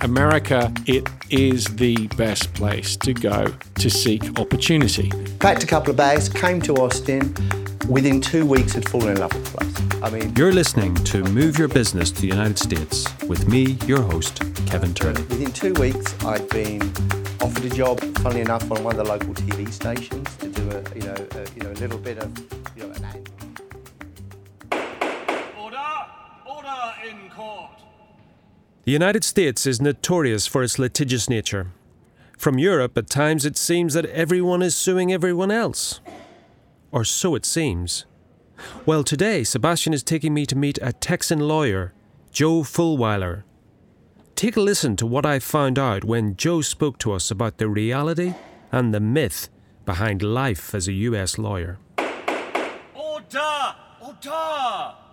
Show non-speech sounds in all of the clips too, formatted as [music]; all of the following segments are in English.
America, it is the best place to go to seek opportunity. Packed a couple of bags, came to Austin. Within two weeks, had fallen in love with the place. I mean, You're listening to Move Your Business to the United States with me, your host, Kevin Turley. within two weeks, I'd been offered a job, funnily enough, on one of the local TV stations to do a, you know, a, you know, a little bit of, you know, an ad. Order! Order in court! The United States is notorious for its litigious nature. From Europe, at times it seems that everyone is suing everyone else. Or so it seems. Well, today, Sebastian is taking me to meet a Texan lawyer, Joe Fulwiler. Take a listen to what I found out when Joe spoke to us about the reality and the myth behind life as a US lawyer. Order! Order!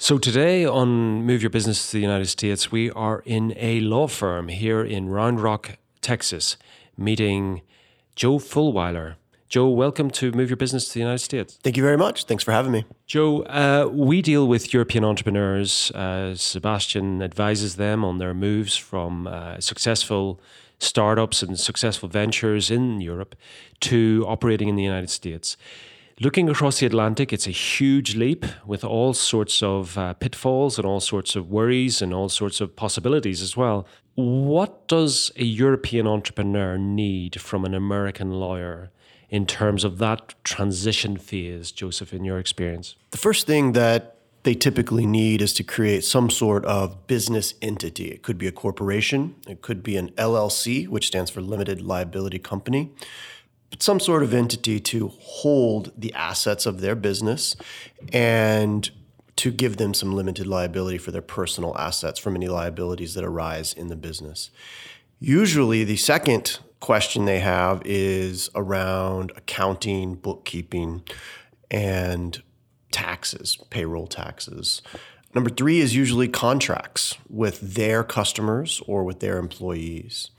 So, today on Move Your Business to the United States, we are in a law firm here in Round Rock, Texas, meeting Joe Fulwiler. Joe, welcome to Move Your Business to the United States. Thank you very much. Thanks for having me. Joe, uh, we deal with European entrepreneurs. Uh, Sebastian advises them on their moves from uh, successful startups and successful ventures in Europe to operating in the United States. Looking across the Atlantic, it's a huge leap with all sorts of uh, pitfalls and all sorts of worries and all sorts of possibilities as well. What does a European entrepreneur need from an American lawyer in terms of that transition phase, Joseph, in your experience? The first thing that they typically need is to create some sort of business entity. It could be a corporation, it could be an LLC, which stands for Limited Liability Company, some sort of entity to hold the assets of their business and to give them some limited liability for their personal assets from any liabilities that arise in the business. Usually, the second question they have is around accounting, bookkeeping, and taxes, payroll taxes. Number three is usually contracts with their customers or with their employees.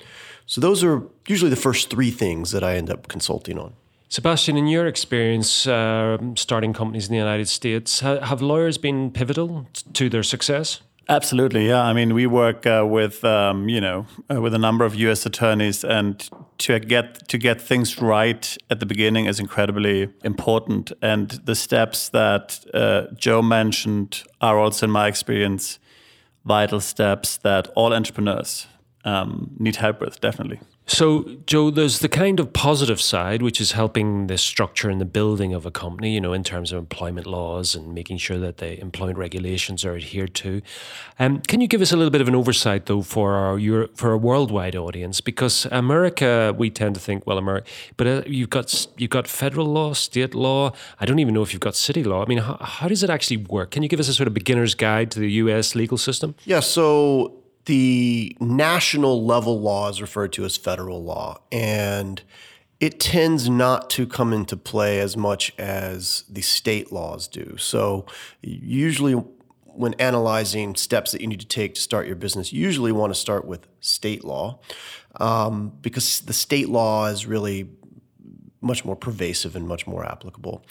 So, those are usually the first three things that I end up consulting on. Sebastian, in your experience uh, starting companies in the United States, ha- have lawyers been pivotal t- to their success? Absolutely, yeah. I mean, we work uh, with um, you know uh, with a number of U.S. attorneys, and to get to get things right at the beginning is incredibly important. And the steps that uh, Joe mentioned are also, in my experience, vital steps that all entrepreneurs um, need help with. Definitely. So, Joe, there's the kind of positive side, which is helping the structure and the building of a company, you know, in terms of employment laws and making sure that the employment regulations are adhered to. Um, can you give us a little bit of an oversight, though, for our Euro- for a worldwide audience? Because America, we tend to think, well, America, but uh, you've got you've got federal law, state law. I don't even know if you've got city law. I mean, how, how does it actually work? Can you give us a sort of beginner's guide to the U.S. legal system? Yeah, so the national level law is referred to as federal law, and it tends not to come into play as much as the state laws do. So, usually, when analyzing steps that you need to take to start your business, you usually want to start with state law um, because the state law is really much more pervasive and much more applicable.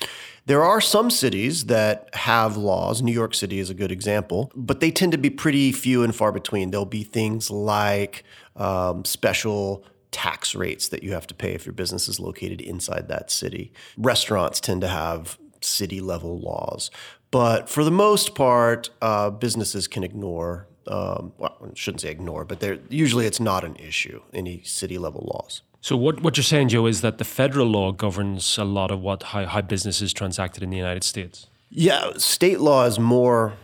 There are some cities that have laws. New York City is a good example, but they tend to be pretty few and far between. There'll be things like um, special tax rates that you have to pay if your business is located inside that city. Restaurants tend to have city level laws, but for the most part, uh, businesses can ignore. Um, well, I shouldn't say ignore, but usually it's not an issue. Any city level laws. So what, what you're saying, Joe, is that the federal law governs a lot of what how, how business is transacted in the United States. Yeah, state law is more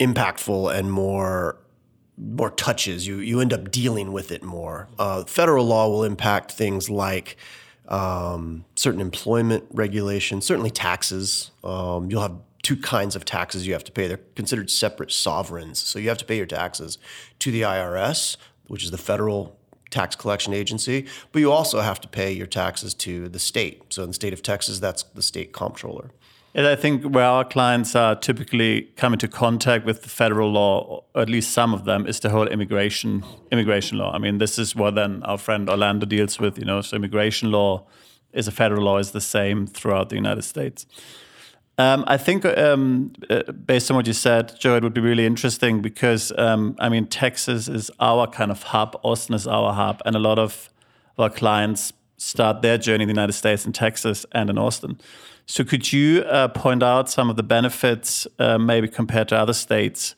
impactful and more more touches. You you end up dealing with it more. Uh, federal law will impact things like um, certain employment regulations, certainly taxes. Um, you'll have two kinds of taxes you have to pay. They're considered separate sovereigns, so you have to pay your taxes to the IRS, which is the federal tax collection agency, but you also have to pay your taxes to the state. So in the state of Texas, that's the state comptroller. And I think where our clients are typically come into contact with the federal law, or at least some of them, is the whole immigration immigration law. I mean, this is what then our friend Orlando deals with. You know, so immigration law is a federal law is the same throughout the United States. Um, I think, um, uh, based on what you said, Joe, it would be really interesting because, um, I mean, Texas is our kind of hub, Austin is our hub, and a lot of our clients start their journey in the United States in Texas and in Austin. So, could you uh, point out some of the benefits, uh, maybe compared to other states,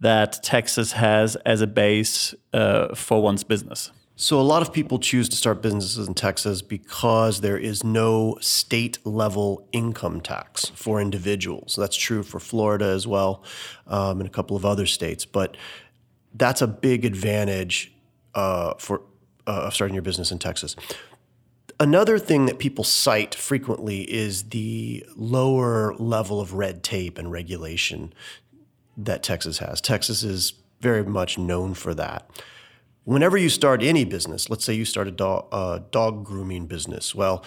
that Texas has as a base uh, for one's business? So, a lot of people choose to start businesses in Texas because there is no state level income tax for individuals. That's true for Florida as well um, and a couple of other states. But that's a big advantage uh, for uh, of starting your business in Texas. Another thing that people cite frequently is the lower level of red tape and regulation that Texas has. Texas is very much known for that whenever you start any business, let's say you start a dog, uh, dog grooming business, well,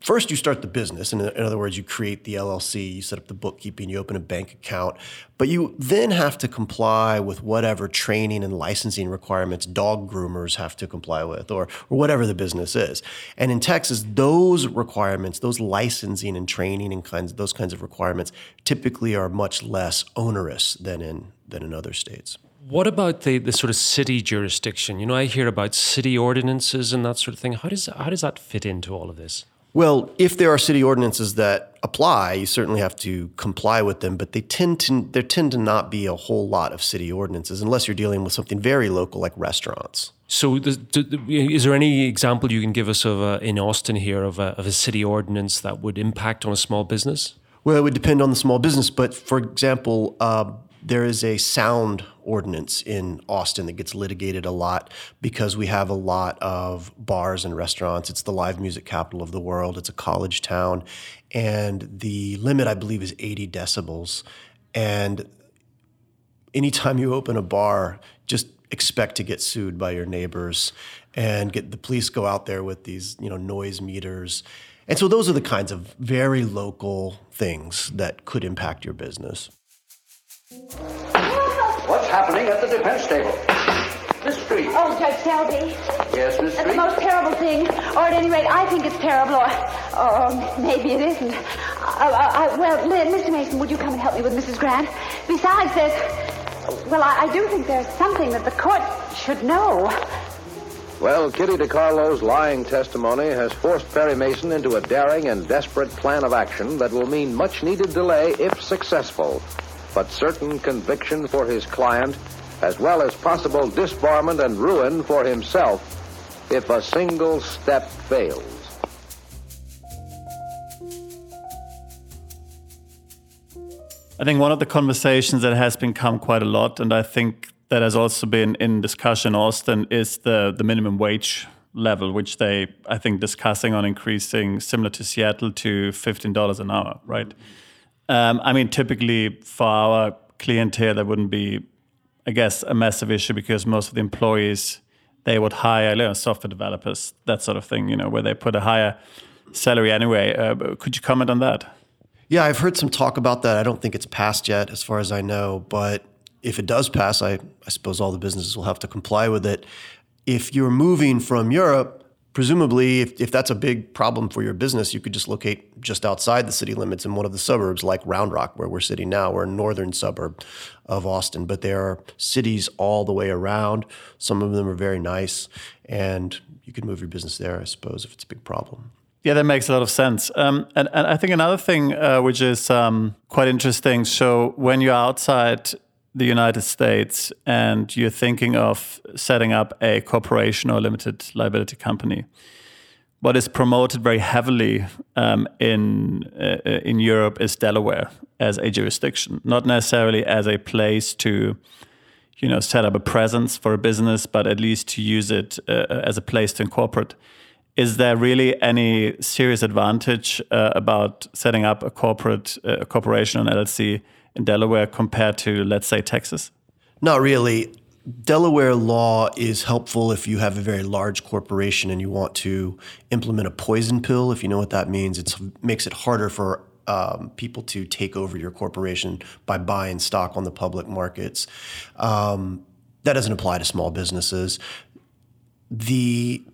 first you start the business. In, in other words, you create the LLC, you set up the bookkeeping, you open a bank account, but you then have to comply with whatever training and licensing requirements dog groomers have to comply with, or, or whatever the business is. And in Texas, those requirements, those licensing and training and kinds, those kinds of requirements, typically are much less onerous than in than in other states. What about the, the sort of city jurisdiction? You know, I hear about city ordinances and that sort of thing. How does how does that fit into all of this? Well, if there are city ordinances that apply, you certainly have to comply with them, but they tend to there tend to not be a whole lot of city ordinances unless you're dealing with something very local like restaurants. So, is there any example you can give us of a, in Austin here of a, of a city ordinance that would impact on a small business? Well, it would depend on the small business, but for example, uh, there is a sound ordinance in Austin that gets litigated a lot because we have a lot of bars and restaurants. It's the live music capital of the world. It's a college town. And the limit, I believe, is 80 decibels. And anytime you open a bar, just expect to get sued by your neighbors and get the police go out there with these, you know, noise meters. And so those are the kinds of very local things that could impact your business. What's happening at the defense table? Miss Street. Oh, Judge Selby. Yes, Miss That's Street? the most terrible thing, or at any rate, I think it's terrible, or, or maybe it isn't. Uh, uh, uh, well, Mr. Mason, would you come and help me with Mrs. Grant? Besides, there's, well, I, I do think there's something that the court should know. Well, Kitty DeCarlo's lying testimony has forced Perry Mason into a daring and desperate plan of action that will mean much needed delay if successful but certain conviction for his client, as well as possible disbarment and ruin for himself if a single step fails. I think one of the conversations that has become quite a lot, and I think that has also been in discussion Austin, is the, the minimum wage level, which they, I think, discussing on increasing, similar to Seattle, to $15 an hour, right? Mm-hmm. Um, I mean, typically for our clientele, that wouldn't be, I guess, a massive issue because most of the employees they would hire you know, software developers, that sort of thing, you know, where they put a higher salary anyway. Uh, could you comment on that? Yeah, I've heard some talk about that. I don't think it's passed yet, as far as I know. But if it does pass, I, I suppose all the businesses will have to comply with it. If you're moving from Europe, presumably, if, if that's a big problem for your business, you could just locate just outside the city limits in one of the suburbs, like Round Rock, where we're sitting now. We're a northern suburb of Austin, but there are cities all the way around. Some of them are very nice, and you could move your business there, I suppose, if it's a big problem. Yeah, that makes a lot of sense. Um, and, and, I think another thing uh, which is um, quite interesting. So when you're outside the United States and you're thinking of setting up a corporation or limited liability company, what is promoted very heavily um, in uh, in Europe is Delaware as a jurisdiction, not necessarily as a place to, you know, set up a presence for a business, but at least to use it uh, as a place to incorporate. Is there really any serious advantage uh, about setting up a corporate uh, a corporation on LLC? In Delaware compared to, let's say, Texas? Not really. Delaware law is helpful if you have a very large corporation and you want to implement a poison pill. If you know what that means, it makes it harder for um, people to take over your corporation by buying stock on the public markets. Um, that doesn't apply to small businesses. The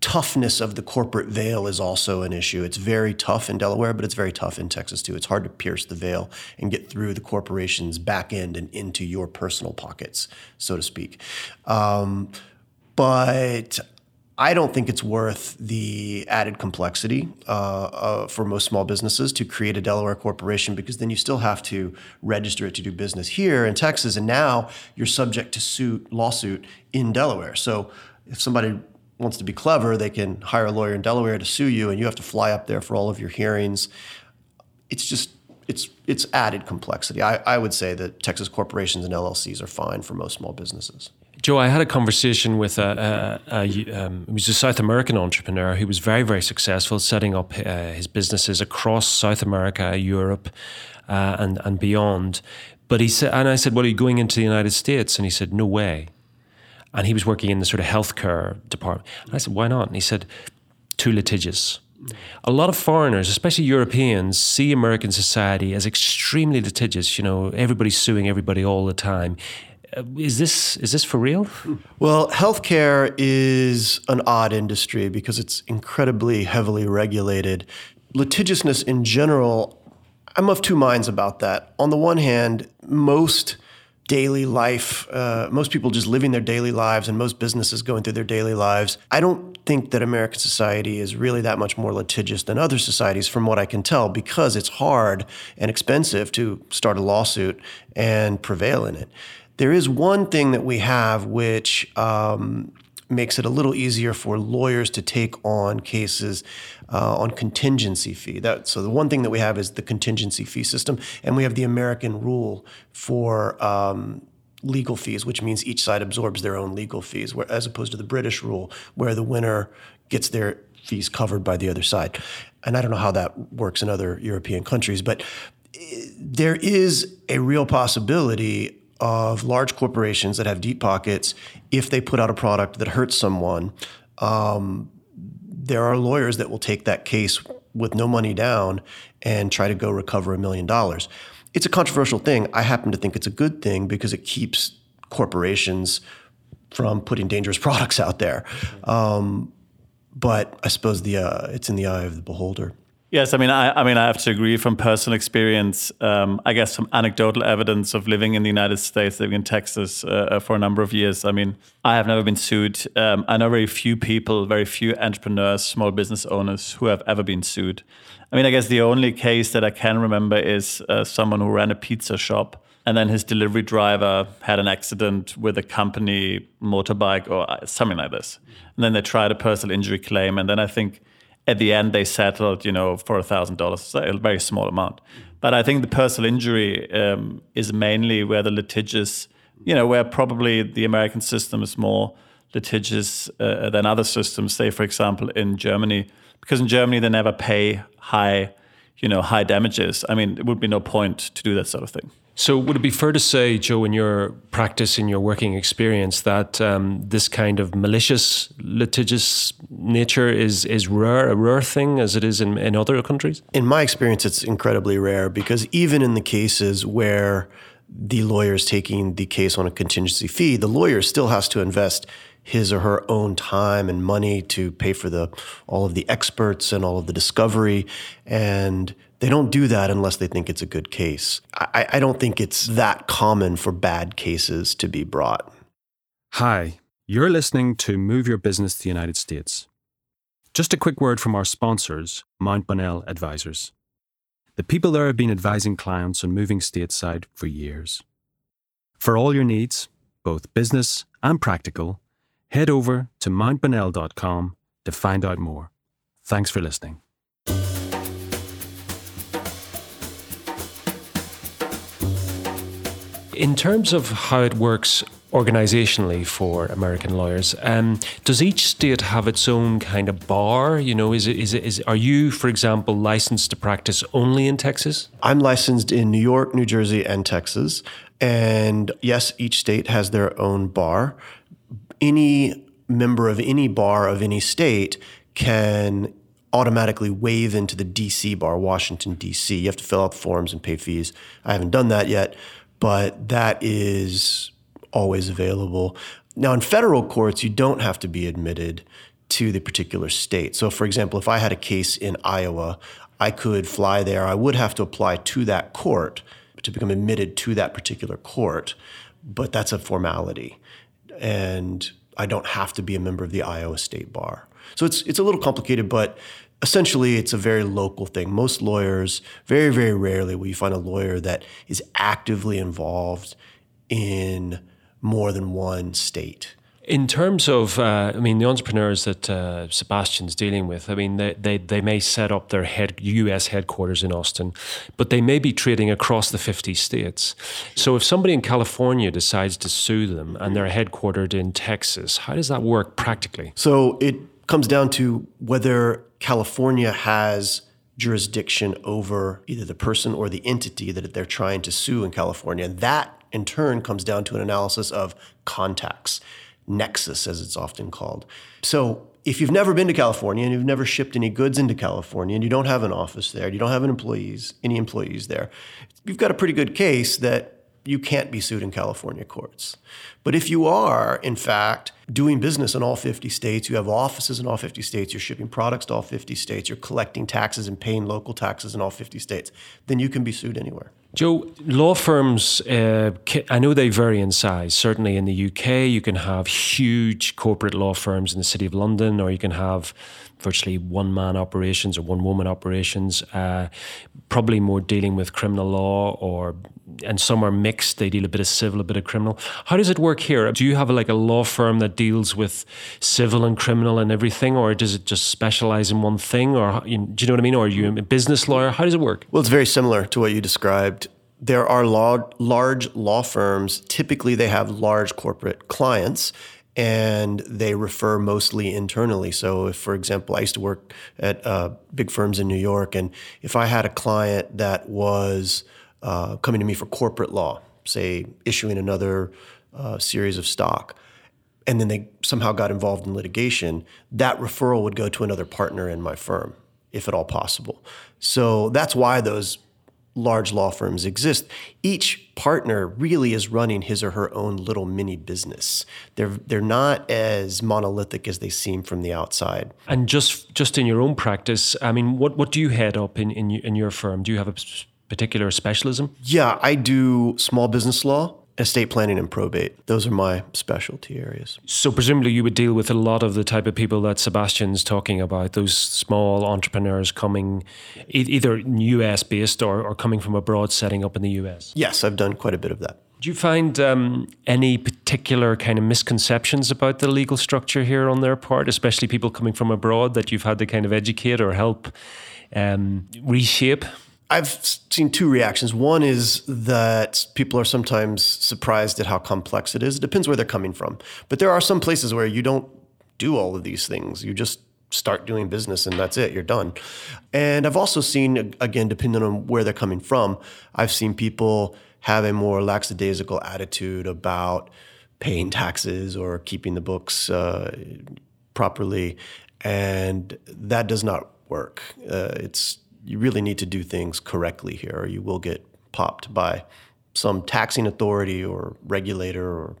toughness of the corporate veil is also an issue. It's very tough in Delaware, but it's very tough in Texas too. It's hard to pierce the veil and get through the corporation's back end and into your personal pockets, so to speak. Um, but I don't think it's worth the added complexity uh, uh, for most small businesses to create a Delaware corporation because then you still have to register it to do business here in Texas, and now you're subject to suit lawsuit in Delaware. So if somebody wants to be clever, they can hire a lawyer in Delaware to sue you, and you have to fly up there for all of your hearings. It's just it's it's added complexity. I, I would say that Texas corporations and LLCs are fine for most small businesses. Joe, I had a conversation with a, a, a um, he was a South American entrepreneur who was very, very successful setting up uh, his businesses across South America, Europe, uh, and and beyond. But he said, and I said, "Well, are you going into the United States?" And he said, "No way." And he was working in the sort of healthcare department. And I said, why not? And he said, too litigious. A lot of foreigners, especially Europeans, see American society as extremely litigious. You know, everybody's suing everybody all the time. Uh, is this is this for real? Well, healthcare is an odd industry because it's incredibly heavily regulated. Litigiousness in general, I'm of two minds about that. On the one hand, most daily life, uh, most people just living their daily lives and most businesses going through their daily lives. I don't think that American society is really that much more litigious than other societies, from what I can tell, because it's hard and expensive to start a lawsuit and prevail in it. There is one thing that we have which um, makes it a little easier for lawyers to take on cases uh, on contingency fee. That, so the one thing that we have is the contingency fee system, and we have the American rule for um, legal fees, which means each side absorbs their own legal fees, where, as opposed to the British rule, where the winner gets their fees covered by the other side. And I don't know how that works in other European countries, but eh, there is a real possibility of large corporations that have deep pockets, if they put out a product that hurts someone, um, there are lawyers that will take that case with no money down and try to go recover a million dollars. It's a controversial thing. I happen to think it's a good thing because it keeps corporations from putting dangerous [laughs] products out there. Um, but I suppose the uh, it's in the eye of the beholder. Yes, I mean, I, I mean, I have to agree from personal experience. Um, I guess some anecdotal evidence of living in the United States, living in Texas uh, uh, for a number of years. I mean, I have never been sued. Um, I know very few people, very few entrepreneurs, small business owners who have ever been sued. I mean, I guess the only case that I can remember is uh, someone who ran a pizza shop, and then his delivery driver had an accident with a company motorbike or uh, something like this, and then they tried a personal injury claim, and then I think at the end they settled, you know, for a thousand dollars, a very small amount. But I think the personal injury um, is mainly where the litigious, you know, where probably the American system is more litigious uh, than other systems. Say, for example, in Germany, because in Germany they never pay high, you know, high damages. I mean, it would be no point to do that sort of thing. So, would it be fair to say, Joe, in your practice, in your working experience, that um, this kind of malicious, litigious nature is is rare, a rare thing as it is in, in other countries? In my experience, it's incredibly rare because even in the cases where the lawyer is taking the case on a contingency fee, the lawyer still has to invest his or her own time and money to pay for the all of the experts and all of the discovery and they don't do that unless they think it's a good case. I, I don't think it's that common for bad cases to be brought. Hi, you're listening to Move Your Business to the United States. Just a quick word from our sponsors, Mount Bonnell Advisors. The people there have been advising clients on moving stateside for years. For all your needs, both business and practical, head over to mountbonnell.com to find out more. Thanks for listening. In terms of how it works organizationally for American lawyers, um, does each state have its own kind of bar? You know, is it, is it, is, are you, for example, licensed to practice only in Texas? I'm licensed in New York, New Jersey, and Texas. And yes, each state has their own bar. Any member of any bar of any state can automatically waive into the DC bar, Washington, DC. You have to fill out forms and pay fees. I haven't done that yet but that is always available. Now, in federal courts, you don't have to be admitted to the particular state. So, for example, if I had a case in Iowa, I could fly there. I would have to apply to that court to become admitted to that particular court, but that's a formality. And I don't have to be a member of the Iowa State Bar. So it's it's a little complicated, but essentially it's a very local thing. Most lawyers, very very rarely will you find a lawyer that is actively involved in more than one state. In terms of, uh, I mean, the entrepreneurs that uh, Sebastian's dealing with, I mean, they, they, they may set up their head, US headquarters in Austin, but they may be trading across the 50 states. So if somebody in California decides to sue them and they're headquartered in Texas, how does that work practically? So it comes down to whether California has jurisdiction over either the person or the entity that they're trying to sue in California. And That in turn comes down to an analysis of contacts nexus, as it's often called. So if you've never been to California and you've never shipped any goods into California and you don't have an office there, you don't have an employees, any employees there, you've got a pretty good case that you can't be sued in California courts. But if you are, in fact, doing business in all 50 states, you have offices in all 50 states, you're shipping products to all 50 states, you're collecting taxes and paying local taxes in all 50 states, then you can be sued anywhere. Joe, law firms, uh, I know they vary in size. Certainly in the UK, you can have huge corporate law firms in the City of London, or you can have virtually one man operations or one woman operations, uh, probably more dealing with criminal law or and some are mixed. They deal a bit of civil, a bit of criminal. How does it work here? Do you have a, like a law firm that deals with civil and criminal and everything, or does it just specialize in one thing? Or do you know what I mean? Or are you a business lawyer? How does it work? Well, it's very similar to what you described. There are law, large law firms. Typically, they have large corporate clients and they refer mostly internally. So, if, for example, I used to work at uh, big firms in New York, and if I had a client that was uh, coming to me for corporate law, say issuing another uh, series of stock, and then they somehow got involved in litigation, that referral would go to another partner in my firm, if at all possible. So that's why those large law firms exist. Each partner really is running his or her own little mini business. They're they're not as monolithic as they seem from the outside. And just just in your own practice, I mean, what what do you head up in in, in your firm? Do you have a particular specialism? Yeah, I do small business law estate planning and probate. Those are my specialty areas. So presumably you would deal with a lot of the type of people that Sebastian's talking about, those small entrepreneurs coming either US based or, or coming from abroad setting up in the US. Yes, I've done quite a bit of that. Do you find um, any particular kind of misconceptions about the legal structure here on their part, especially people coming from abroad that you've had to kind of educate or help um, reshape? I've seen two reactions. One is that people are sometimes surprised at how complex it is. It depends where they're coming from. But there are some places where you don't do all of these things. You just start doing business and that's it, you're done. And I've also seen, again, depending on where they're coming from, I've seen people have a more lackadaisical attitude about paying taxes or keeping the books uh, properly. And that does not work. Uh, it's you really need to do things correctly here, or you will get popped by some taxing authority or regulator or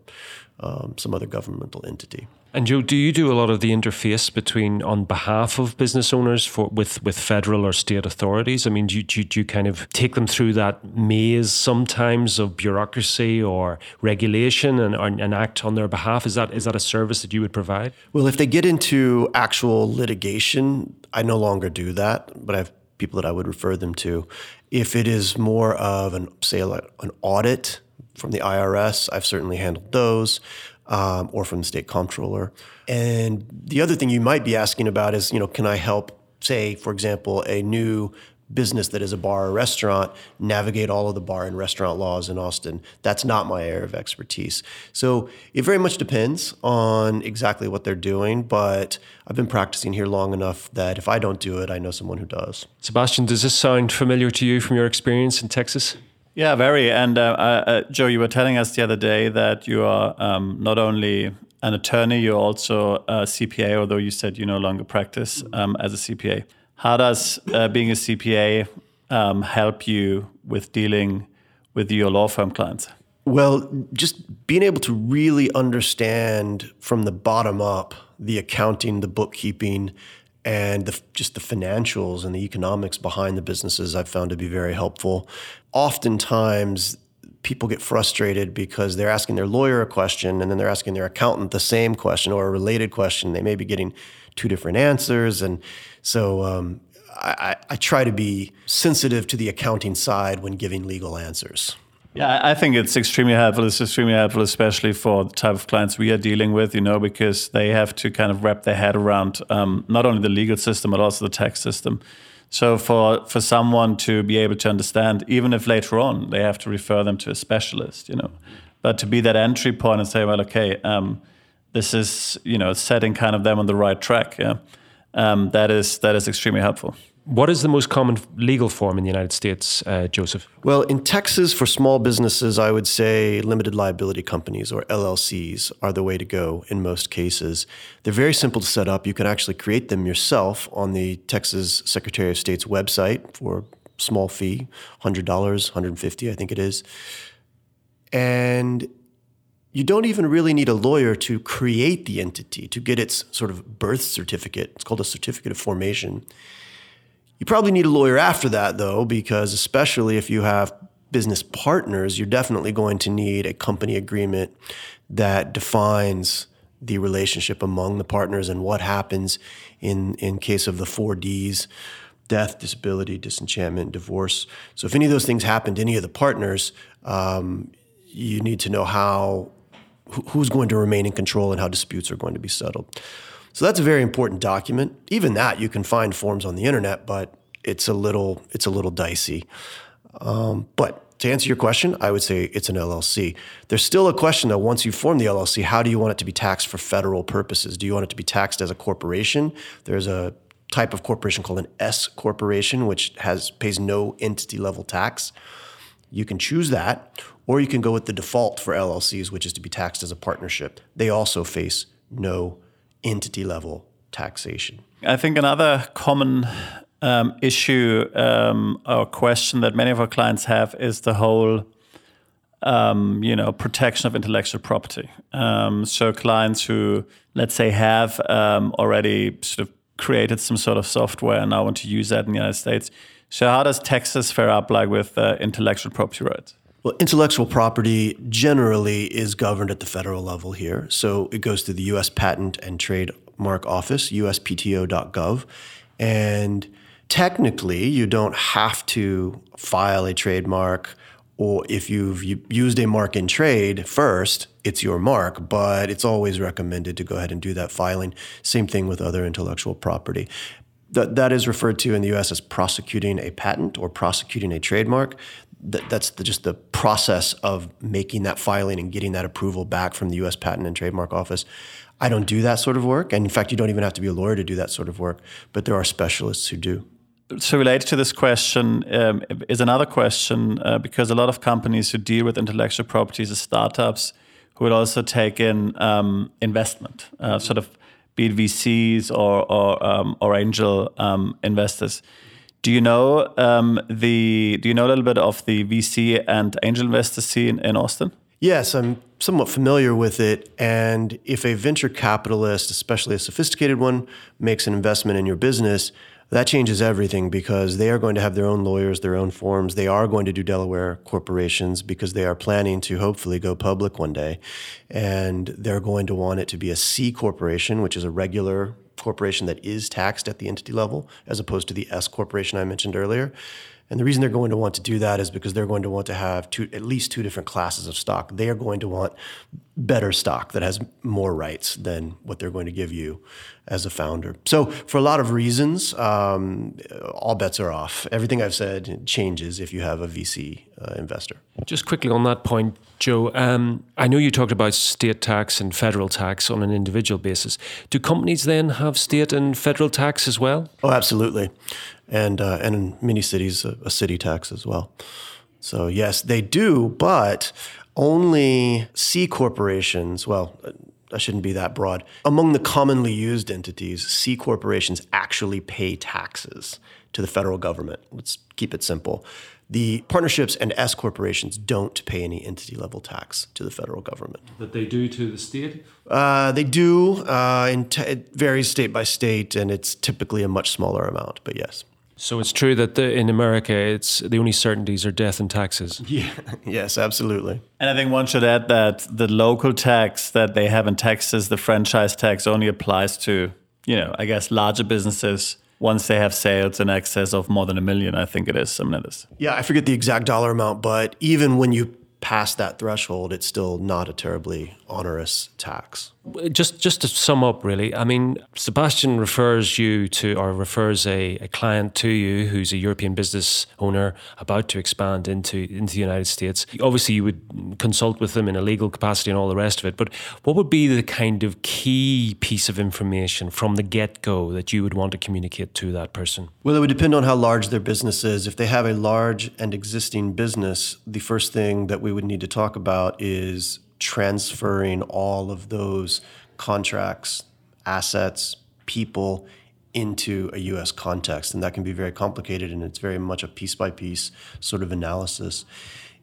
um, some other governmental entity. And Joe, do you do a lot of the interface between, on behalf of business owners, for with with federal or state authorities? I mean, do you, do do you kind of take them through that maze sometimes of bureaucracy or regulation and, and act on their behalf? Is that is that a service that you would provide? Well, if they get into actual litigation, I no longer do that, but I've people that I would refer them to. If it is more of an say an audit from the IRS, I've certainly handled those, um, or from the state comptroller. And the other thing you might be asking about is, you know, can I help, say, for example, a new business that is a bar or restaurant navigate all of the bar and restaurant laws in Austin. That's not my area of expertise. So it very much depends on exactly what they're doing, but I've been practicing here long enough that if I don't do it, I know someone who does. Sebastian, does this sound familiar to you from your experience in Texas? Yeah, very. And uh, uh, Joe, you were telling us the other day that you are um, not only an attorney, you're also a CPA, although you said you no longer practice um, as a CPA. How does uh, being a CPA um, help you with dealing with your law firm clients? Well, just being able to really understand from the bottom up the accounting, the bookkeeping, and the, just the financials and the economics behind the businesses I've found to be very helpful. Oftentimes, people get frustrated because they're asking their lawyer a question and then they're asking their accountant the same question or a related question. They may be getting two different answers. And so um, I, I try to be sensitive to the accounting side when giving legal answers. Yeah, I think it's extremely helpful. It's extremely helpful, especially for the type of clients we are dealing with, you know, because they have to kind of wrap their head around um, not only the legal system, but also the tax system. So for for someone to be able to understand, even if later on they have to refer them to a specialist, you know, but to be that entry point and say, well, okay, um, this is you know setting kind of them on the right track. Yeah, um, that is that is extremely helpful. What is the most common legal form in the United States, uh, Joseph? Well, in Texas, for small businesses, I would say limited liability companies or LLCs are the way to go in most cases. They're very simple to set up. You can actually create them yourself on the Texas Secretary of State's website for a small fee, $100, 150, I think it is. And you don't even really need a lawyer to create the entity, to get its sort of birth certificate. It's called a certificate of formation. You probably need a lawyer after that, though, because especially if you have business partners, you're definitely going to need a company agreement that defines the relationship among the partners and what happens in, in case of the four Ds death, disability, disenchantment, divorce. So, if any of those things happen to any of the partners, um, you need to know how who's going to remain in control and how disputes are going to be settled. So that's a very important document. Even that you can find forms on the internet, but it's a little it's a little dicey. Um, but to answer your question, I would say it's an LLC. There's still a question though. Once you form the LLC, how do you want it to be taxed for federal purposes? Do you want it to be taxed as a corporation? There's a type of corporation called an S corporation, which has pays no entity level tax. You can choose that, or you can go with the default for LLCs, which is to be taxed as a partnership. They also face no entity level taxation. I think another common um, issue um, or question that many of our clients have is the whole, um, you know, protection of intellectual property. Um, so clients who, let's say, have um, already sort of created some sort of software and now want to use that in the United States. So how does Texas fare up like with uh, intellectual property rights? Well, intellectual property generally is governed at the federal level here. So it goes to the U.S. Patent and Trademark Office, uspto.gov. And technically, you don't have to file a trademark, or if you've used a mark in trade first, it's your mark, but it's always recommended to go ahead and do that filing. Same thing with other intellectual property. That, that is referred to in the US as prosecuting a patent or prosecuting a trademark that, that's the, just the process of making that filing and getting that approval back from the U.S. Patent and Trademark Office. I don't do that sort of work, and in fact, you don't even have to be a lawyer to do that sort of work. But there are specialists who do. So, related to this question um, is another question uh, because a lot of companies who deal with intellectual properties are startups who will also take in um, investment, uh, sort of be it VCs or or, um, or angel um, investors. Do you know um, the? Do you know a little bit of the VC and angel investor scene in Austin? Yes, I'm somewhat familiar with it. And if a venture capitalist, especially a sophisticated one, makes an investment in your business, that changes everything because they are going to have their own lawyers, their own forms. They are going to do Delaware corporations because they are planning to hopefully go public one day. And they're going to want it to be a C corporation, which is a regular corporation that is taxed at the entity level, as opposed to the S corporation I mentioned earlier. And the reason they're going to want to do that is because they're going to want to have two, at least two different classes of stock. They are going to want better stock that has more rights than what they're going to give you as a founder. So, for a lot of reasons, um, all bets are off. Everything I've said changes if you have a VC uh, investor. Just quickly on that point, Joe, um, I know you talked about state tax and federal tax on an individual basis. Do companies then have state and federal tax as well? Oh, absolutely. And, uh, and in many cities, a, a city tax as well. So, yes, they do, but only C corporations, well, I shouldn't be that broad. Among the commonly used entities, C corporations actually pay taxes to the federal government. Let's keep it simple. The partnerships and S corporations don't pay any entity level tax to the federal government. That they do to the state? Uh, they do. Uh, in t- it varies state by state, and it's typically a much smaller amount, but yes. So it's true that the, in America, it's the only certainties are death and taxes. [laughs] Yeah. yes, absolutely. And I think one should add that the local tax that they have in Texas, the franchise tax, only applies to, you know, I guess larger businesses once they have sales in excess of more than a million, I think it is, something like this. Yeah, I forget the exact dollar amount, but even when you pass that threshold, it's still not a terribly onerous tax. Just just to sum up, really, I mean, Sebastian refers you to or refers a, a client to you who's a European business owner about to expand into into the United States. Obviously, you would consult with them in a legal capacity and all the rest of it. But what would be the kind of key piece of information from the get go that you would want to communicate to that person? Well, it would depend on how large their business is. If they have a large and existing business, the first thing that we would need to talk about is transferring all of those contracts, assets, people into a US context. And that can be very complicated and it's very much a piece by piece sort of analysis.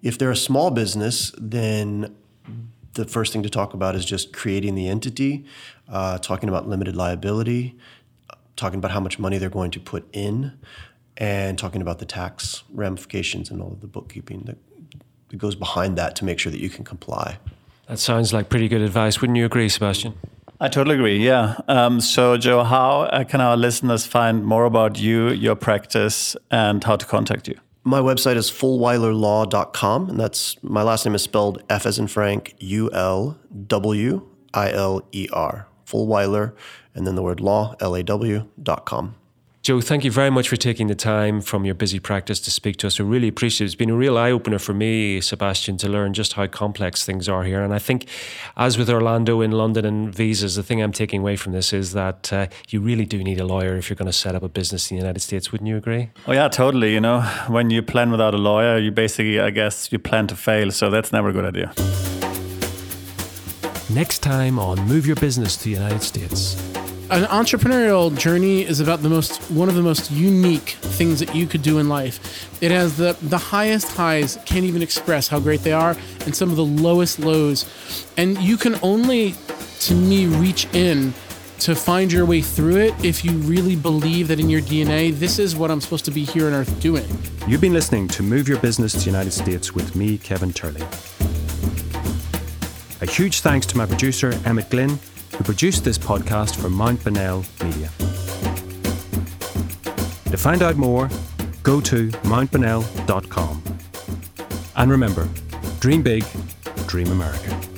If they're a small business, then the first thing to talk about is just creating the entity, uh, talking about limited liability, talking about how much money they're going to put in, and talking about the tax ramifications and all of the bookkeeping that, that goes behind that to make sure that you can comply. That sounds like pretty good advice. Wouldn't you agree, Sebastian? I totally agree. Yeah. Um, so, Joe, how uh, can our listeners find more about you, your practice, and how to contact you? My website is fulwilerlaw.com, and that's my last name is spelled F as in Frank, U L W I L E R. Fulwiler, and then the word law, L A W, dot com. Joe, thank you very much for taking the time from your busy practice to speak to us. We really appreciate it. It's been a real eye opener for me, Sebastian, to learn just how complex things are here. And I think, as with Orlando in London and visas, the thing I'm taking away from this is that uh, you really do need a lawyer if you're going to set up a business in the United States. Wouldn't you agree? Oh, yeah, totally. You know, when you plan without a lawyer, you basically, I guess, you plan to fail. So that's never a good idea. Next time on Move Your Business to the United States an entrepreneurial journey is about the most one of the most unique things that you could do in life. It has the the highest highs, can't even express how great they are, and some of the lowest lows. And you can only to me reach in to find your way through it if you really believe that in your DNA this is what I'm supposed to be here on earth doing. You've been listening to Move Your Business to the United States with me, Kevin Turley. A huge thanks to my producer, Emmett Glynn who produced this podcast for Mount Bonnell Media. To find out more, go to mountbonnell.com. And remember, dream big, dream America.